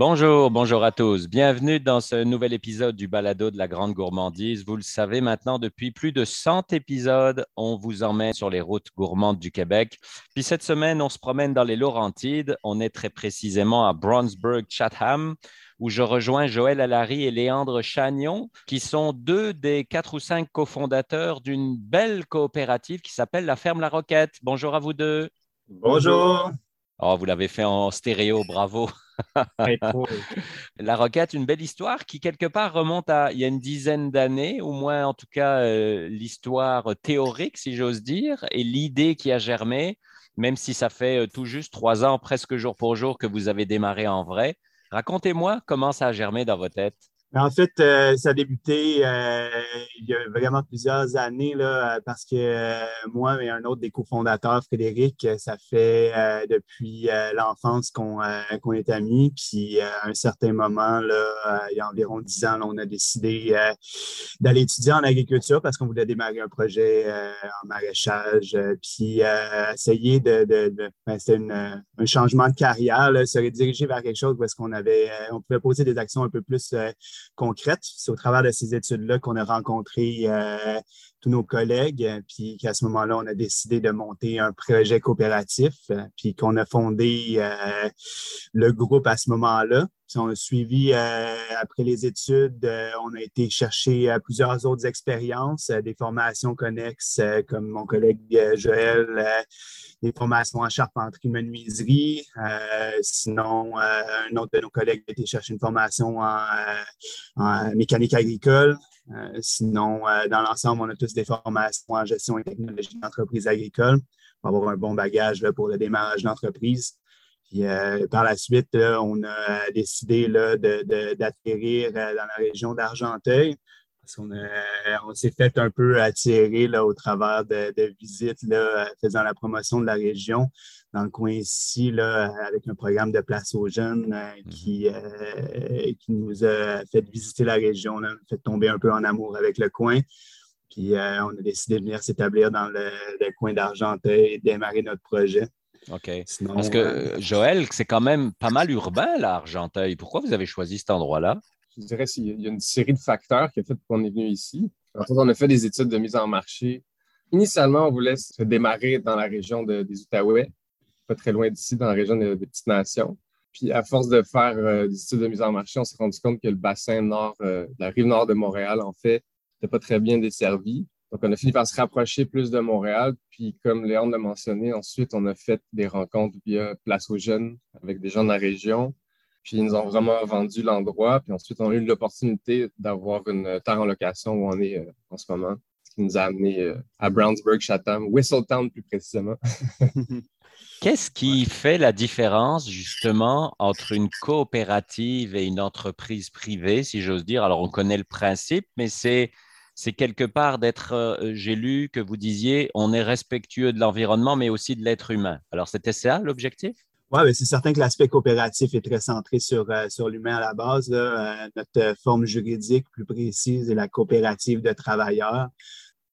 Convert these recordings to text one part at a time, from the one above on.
Bonjour, bonjour à tous. Bienvenue dans ce nouvel épisode du Balado de la Grande Gourmandise. Vous le savez maintenant, depuis plus de 100 épisodes, on vous emmène sur les routes gourmandes du Québec. Puis cette semaine, on se promène dans les Laurentides. On est très précisément à Brownsburg, Chatham, où je rejoins Joël Allary et Léandre Chagnon, qui sont deux des quatre ou cinq cofondateurs d'une belle coopérative qui s'appelle la Ferme La Roquette. Bonjour à vous deux. Bonjour. Oh, vous l'avez fait en stéréo, bravo. La Roquette, une belle histoire qui, quelque part, remonte à il y a une dizaine d'années, au moins en tout cas euh, l'histoire théorique, si j'ose dire, et l'idée qui a germé, même si ça fait euh, tout juste trois ans, presque jour pour jour, que vous avez démarré en vrai. Racontez-moi comment ça a germé dans vos têtes. En fait, euh, ça a débuté euh, il y a vraiment plusieurs années là, parce que euh, moi et un autre des cofondateurs, Frédéric, ça fait depuis l'enfance qu'on qu'on est amis. Puis à un certain moment, là, il y a environ dix ans, on a décidé d'aller étudier en agriculture parce qu'on voulait démarrer un projet en maraîchage. puis essayer de, de, de ben, un changement de carrière, là, se rediriger vers quelque chose parce qu'on avait, on pouvait poser des actions un peu plus concrète. C'est au travers de ces études-là qu'on a rencontré euh, tous nos collègues, puis qu'à ce moment-là, on a décidé de monter un projet coopératif, puis qu'on a fondé euh, le groupe à ce moment-là. On a suivi euh, après les études, on a été chercher plusieurs autres expériences, des formations connexes, comme mon collègue Joël des formations en charpenterie, menuiserie. Euh, sinon, euh, un autre de nos collègues a été chercher une formation en, euh, mécanique agricole. sinon, dans l'ensemble, on a tous des formations en gestion et technologie d'entreprise agricole pour avoir un bon bagage pour le démarrage d'entreprise. Puis, par la suite, on a décidé d'atterrir dans la région d'Argenteuil on, on s'est fait un peu attirer là, au travers de, visites là, faisant la promotion de la région dans le coin ici, là, avec un programme de place aux jeunes euh, mhm. qui, euh, qui nous a fait visiter la région, là, fait tomber un peu en amour avec le coin. Puis euh, on a décidé de venir s'établir dans le, coin d'Argenteuil et démarrer notre projet. OK. Parce que Joël, c'est quand même pas mal urbain, l'Argenteuil. Pourquoi vous avez choisi cet endroit-là? je dirais qu'il y a une série de facteurs qui a fait qu'on est venu ici. En fait, on a fait des études de mise en marché. Initialement, on voulait se démarrer dans la région des Outaouais, pas très loin d'ici, dans la région des, Petites Nations. Puis, à force de faire euh, des études de mise en marché, on s'est rendu compte que le bassin nord, euh, la rive nord de Montréal, en fait, n'était pas très bien desservi. Donc, on a fini par se rapprocher plus de Montréal. Puis, comme Léon l'a mentionné, ensuite, on a fait des rencontres via Place aux Jeunes avec des gens de la région. Puis ils nous ont vraiment vendu l'endroit. Puis ensuite, on a eu l'opportunité d'avoir une terre en location où on est euh, en ce moment, ce qui nous a amené euh, à Brownsburg, Chatham, Whistletown plus précisément. Qu'est-ce qui fait la différence justement entre une coopérative et une entreprise privée, si j'ose dire? Alors, on connaît le principe, mais c'est c'est quelque part d'être, euh, j'ai lu que vous disiez, on est respectueux de l'environnement, mais aussi de l'être humain. Alors, c'était ça l'objectif? Oui, c'est certain que l'aspect coopératif est très centré sur, euh, sur l'humain à la base. Euh, notre forme juridique plus précise est la coopérative de travailleurs.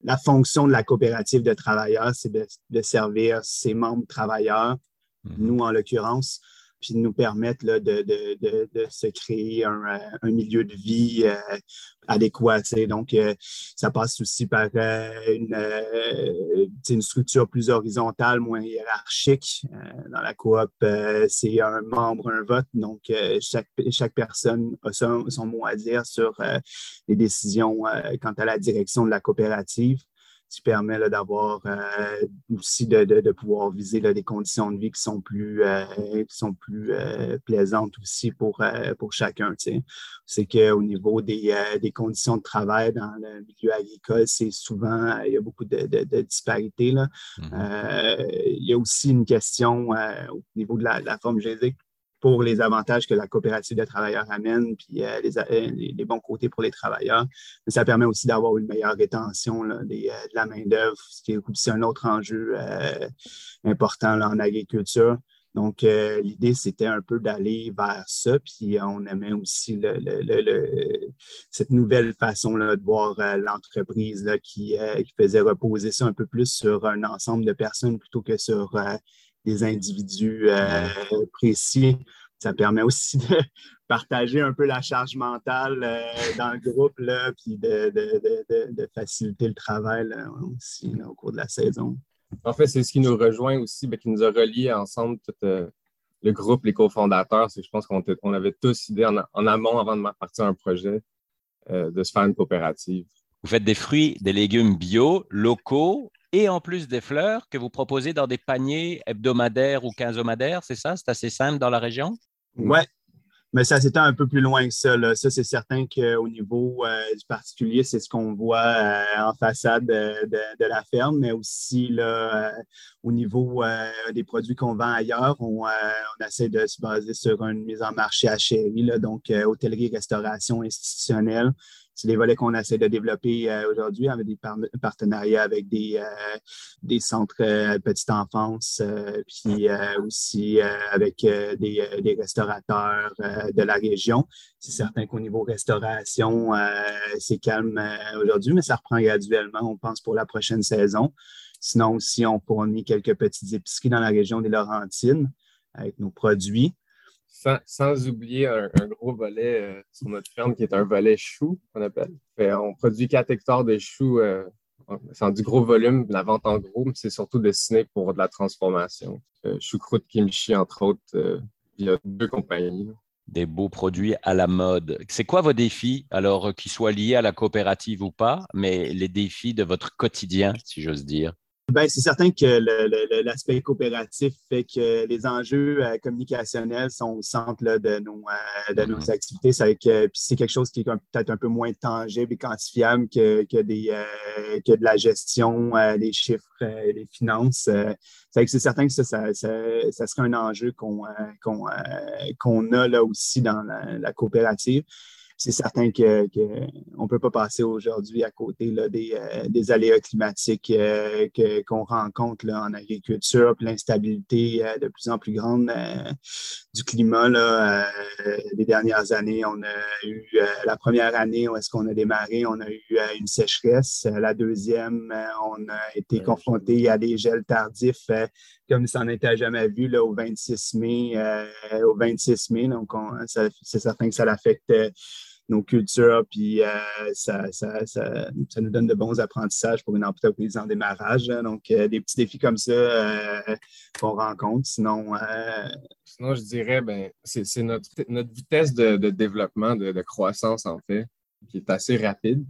La fonction de la coopérative de travailleurs, c'est de, de, servir ses membres travailleurs, mm-hmm. nous en l'occurrence, puis de nous permettre là, de, de, de, se créer un, euh, un, milieu de vie euh, adéquat. Donc, euh, ça passe aussi par une, une, structure plus horizontale, moins hiérarchique. dans la coop, c'est un membre, un vote. Donc, chaque, chaque personne a son mot à dire sur les décisions quant à la direction de la coopérative qui permet d'avoir euh, aussi de, de, pouvoir viser là, des conditions de vie qui sont plus, euh, qui sont plus euh, plaisantes aussi pour, pour chacun. C'est qu'au niveau des, des, conditions de travail dans le milieu agricole, c'est souvent, il y a beaucoup de, de disparités. Là. Mm-hmm. il y a aussi une question au niveau de la, la forme juridique pour les avantages que la coopérative de travailleurs amène, puis euh, euh, les, bons côtés pour les travailleurs. Mais ça permet aussi d'avoir une meilleure rétention euh, de la main-d'œuvre, ce qui est aussi un autre enjeu important en agriculture. Donc, l'idée, c'était un peu d'aller vers ça, puis on aimait aussi cette nouvelle façon là, de voir l'entreprise qui, faisait reposer ça un peu plus sur un ensemble de personnes plutôt que sur des individus précis ça permet aussi de partager un peu la charge mentale dans le groupe, là, puis de, faciliter le travail aussi au cours de la saison. En fait, c'est ce qui nous rejoint aussi, ben, qui nous a reliés ensemble, tout le groupe, les cofondateurs. C'est je pense qu'on avait tous idée en, en, amont, avant de partir un projet, de se faire une coopérative. Vous faites des fruits, des légumes bio, locaux et en plus des fleurs que vous proposez dans des paniers hebdomadaires ou quinzomadaires, c'est ça? C'est assez simple dans la région? Oui, mais ça s'étend un peu plus loin que ça. Ça, c'est certain qu'au niveau euh, du particulier, c'est ce qu'on voit euh, en façade de, la ferme, mais aussi là, euh, au niveau des produits qu'on vend ailleurs, on, essaie de se baser sur une mise en marché à chérie, donc hôtellerie, restauration institutionnelle c'est des volets qu'on essaie de développer euh, aujourd'hui avec des partenariats avec des, euh, des centres euh, petite enfance, puis aussi avec des, des, restaurateurs de la région. C'est certain qu'au niveau restauration, c'est calme aujourd'hui, mais ça reprend graduellement, on pense, pour la prochaine saison. Sinon aussi, on fournit quelques petites épiceries dans la région des Laurentines avec nos produits. Sans, oublier un, gros volet euh, sur notre ferme qui est un volet chou, qu'on appelle. on produit 4 hectares de choux. Euh, c'est du gros volume, la vente en gros, mais c'est surtout destiné pour de la transformation. Euh, choucroute Kimchi, entre autres, il y a deux compagnies. Des beaux produits à la mode. C'est quoi vos défis, alors qu'ils soient liés à la coopérative ou pas, mais les défis de votre quotidien, si j'ose dire? Ben, c'est certain que l'aspect coopératif fait que les enjeux euh, communicationnels sont au centre de, nos, euh, de nos mm-hmm. activités. C'est quelque chose qui est peut-être un peu moins tangible et quantifiable que, que, des, euh, que de la gestion, les chiffres, les finances. c'est certain que ça, ça, ça, serait un enjeu qu'on qu'on a là aussi dans la coopérative c'est certain qu'on ne peut pas passer aujourd'hui à côté des, euh, des, aléas climatiques euh, qu'on rencontre là, en agriculture, puis l'instabilité euh, de plus en plus grande du climat. Là, les dernières années, on a eu la première année où est-ce qu'on a démarré, on a eu une sécheresse. La deuxième, on a été confronté à des gels tardifs comme ça n'était jamais vu là, au 26 mai. au 26 mai, donc c'est certain que ça l'affecte nos cultures, puis euh, ça, nous donne de bons apprentissages pour une entreprise en démarrage. Donc, euh, des petits défis comme ça euh, qu'on rencontre. Sinon, Sinon, je dirais, ben, c'est notre, notre vitesse de, développement, de, croissance, en fait, qui est assez rapide.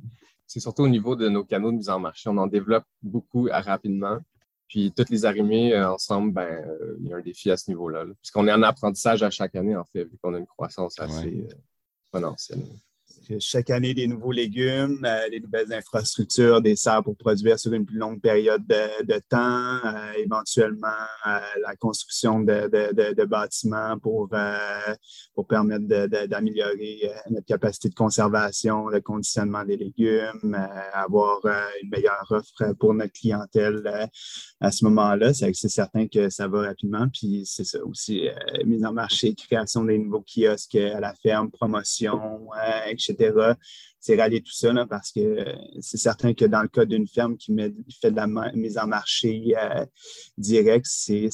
C'est surtout au niveau de nos canaux de mise en marché. On en développe beaucoup rapidement. Puis toutes les arrivées ensemble, ben, il y a un défi à ce niveau-là. Puisqu'on est en apprentissage à chaque année, en fait, vu qu'on a une croissance assez exponentielle chaque année des nouveaux légumes, euh, des nouvelles infrastructures, des serres pour produire sur une plus longue période de, temps, euh, éventuellement euh, la construction de, bâtiments pour, pour permettre d'améliorer notre capacité de conservation, le conditionnement des légumes, avoir une meilleure offre pour notre clientèle à ce moment-là. C'est certain que ça va rapidement. Puis c'est ça aussi, mise en marché, création des nouveaux kiosques à la ferme, promotion, etc. C'est rallier tout ça parce que c'est certain que dans le cas d'une ferme qui fait de la mise en marché euh, directe, c'est,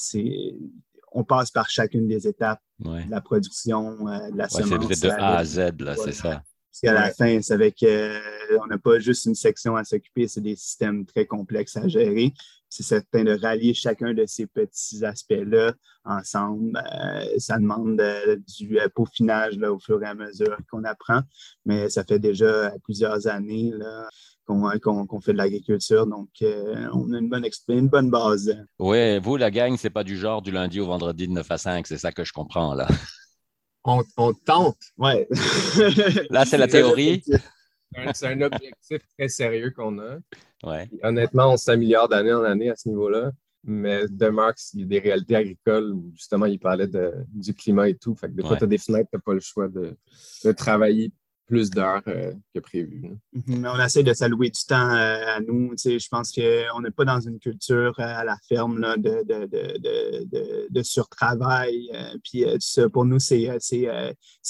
on passe par chacune des étapes de la production, euh, de la semence. C'est de A à Z, c'est ça. Parce qu'à la fin, c'est avec, euh, on n'a pas juste une section à s'occuper, c'est des systèmes très complexes à gérer c'est certain de rallier chacun de ces petits aspects-là ensemble. Euh, ça demande euh, du euh, peaufinage là, au fur et à mesure qu'on apprend, mais ça fait déjà plusieurs années qu'on fait de l'agriculture, donc on a une bonne, une bonne base. Oui, vous, la gang, c'est pas du genre du lundi au vendredi de 9 à 5, c'est ça que je comprends là. On, tente. Ouais. là, c'est la théorie. C'est un objectif très sérieux qu'on a. Ouais. Honnêtement, on s'améliore d'année en année à ce niveau-là. Mais de Marx, il y a des réalités agricoles où justement il parlait de, du climat et tout. Fait que des fois, tu as des fenêtres, tu n'as pas le choix de, de, travailler plus d'heures euh, que prévu. Mhm, mais on essaie de s'allouer du temps euh, à nous. Je pense qu'on n'est pas dans une culture euh, à la ferme de, de, de, surtravail. puis pour nous, c'est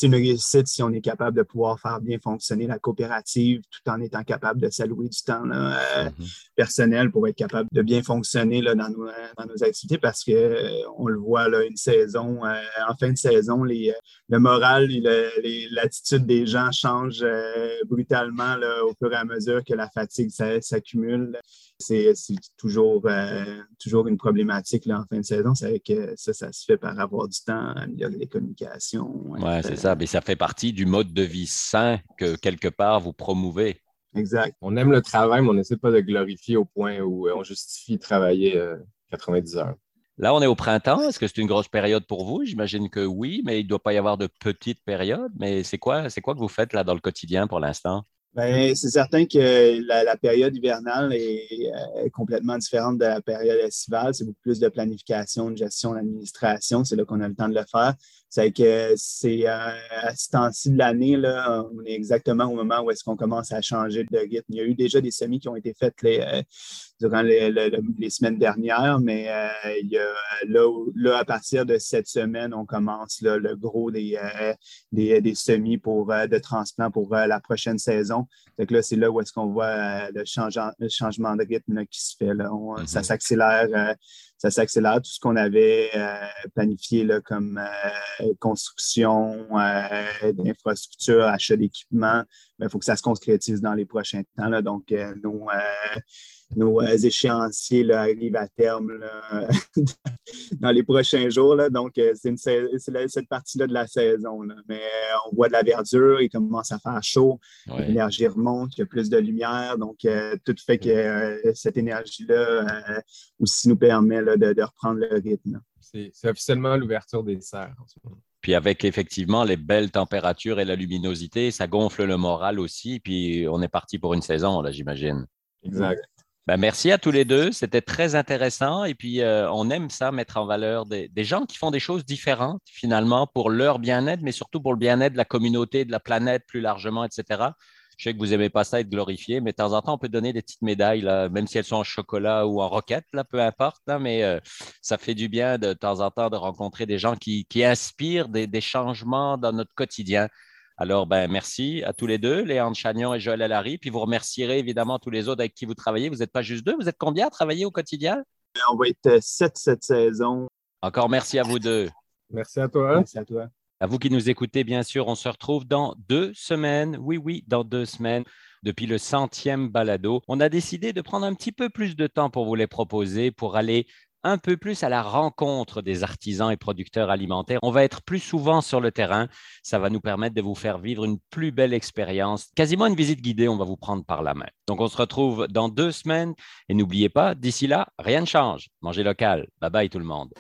une réussite si on est capable de pouvoir faire bien fonctionner la coopérative tout en étant capable de s'allouer du temps mhm. personnel pour être capable de bien fonctionner là, dans, nos, dans nos activités parce qu'on le voit là, une saison, en fin de saison, les, le moral et l'attitude des gens change euh, brutalement au fur et à mesure que la fatigue s'accumule. C'est toujours, euh, toujours une problématique là, en fin de saison. C'est que ça, ça se fait par avoir du temps, améliorer les communications. Oui, c'est ça. Mais ça fait partie du mode de vie sain que quelque part vous promouvez. Exact. On aime le travail, mais on n'essaie pas de glorifier au point où on justifie travailler 90 euh, heures. Là, on est au printemps. Est-ce que c'est une grosse période pour vous? J'imagine que oui, mais il ne doit pas y avoir de petites périodes. Mais c'est quoi, que vous faites là dans le quotidien pour l'instant? Ben, c'est certain que la, période hivernale est, euh, complètement différente de la période estivale. C'est beaucoup plus de planification, de gestion, d'administration. C'est là qu'on a le temps de le faire. C'est que c'est euh, à ce temps-ci de l'année, là, on est exactement au moment où est-ce qu'on commence à changer de rythme. Il y a eu déjà des semis qui ont été faites les, euh, durant les, semaines dernières, mais il y a, là, à partir de cette semaine, on commence le gros des, des, semis pour, de transplant pour la prochaine saison là, c'est là où est-ce qu'on voit euh, le, changement de rythme qui se fait. Là. Ça mm-hmm. s'accélère. Euh, ça s'accélère. Tout ce qu'on avait euh, planifié là, comme construction d'infrastructures, achat d'équipements, il ben, faut que ça se concrétise dans les prochains temps. Là. Donc, nous, nos euh, échéanciers arrivent à terme dans les prochains jours. Donc, euh, c'est cette partie-là de la saison. Mais euh, on voit de la verdure, il commence à faire chaud, l'énergie remonte, il y a plus de lumière. Donc, tout fait que cette énergie-là aussi nous permet de, reprendre le rythme. C'est officiellement l'ouverture des serres en ce moment. Puis avec effectivement les belles températures et la luminosité, ça gonfle le moral aussi. Puis on est parti pour une saison, là, j'imagine. Exact. Ben, merci à tous les deux. C'était très intéressant. Et puis, euh, on aime ça, mettre en valeur des, gens qui font des choses différentes, finalement, pour leur bien-être, mais surtout pour le bien-être de la communauté, de la planète plus largement, etc. Je sais que vous n'aimez pas ça être glorifié, mais de temps en temps, on peut donner des petites médailles, là, même si elles sont en chocolat ou en roquette, là, peu importe. mais euh, ça fait du bien de, temps en temps de rencontrer des gens qui, inspirent des changements dans notre quotidien. Alors, ben, merci à tous les deux, Léandre Chagnon et Joël Alary. Puis vous remercierez évidemment tous les autres avec qui vous travaillez. Vous n'êtes pas juste deux, vous êtes combien à travailler au quotidien? On va être sept cette saison. Encore merci à vous deux. Merci à toi. Merci à toi. À vous qui nous écoutez, bien sûr, on se retrouve dans deux semaines. Oui, oui, dans deux semaines. Depuis le centième balado, on a décidé de prendre un petit peu plus de temps pour vous les proposer, pour aller un peu plus à la rencontre des artisans et producteurs alimentaires. On va être plus souvent sur le terrain. Ça va nous permettre de vous faire vivre une plus belle expérience. Quasiment une visite guidée, on va vous prendre par la main. Donc, on se retrouve dans deux semaines. Et n'oubliez pas, d'ici là, rien ne change. Mangez local. Bye bye tout le monde.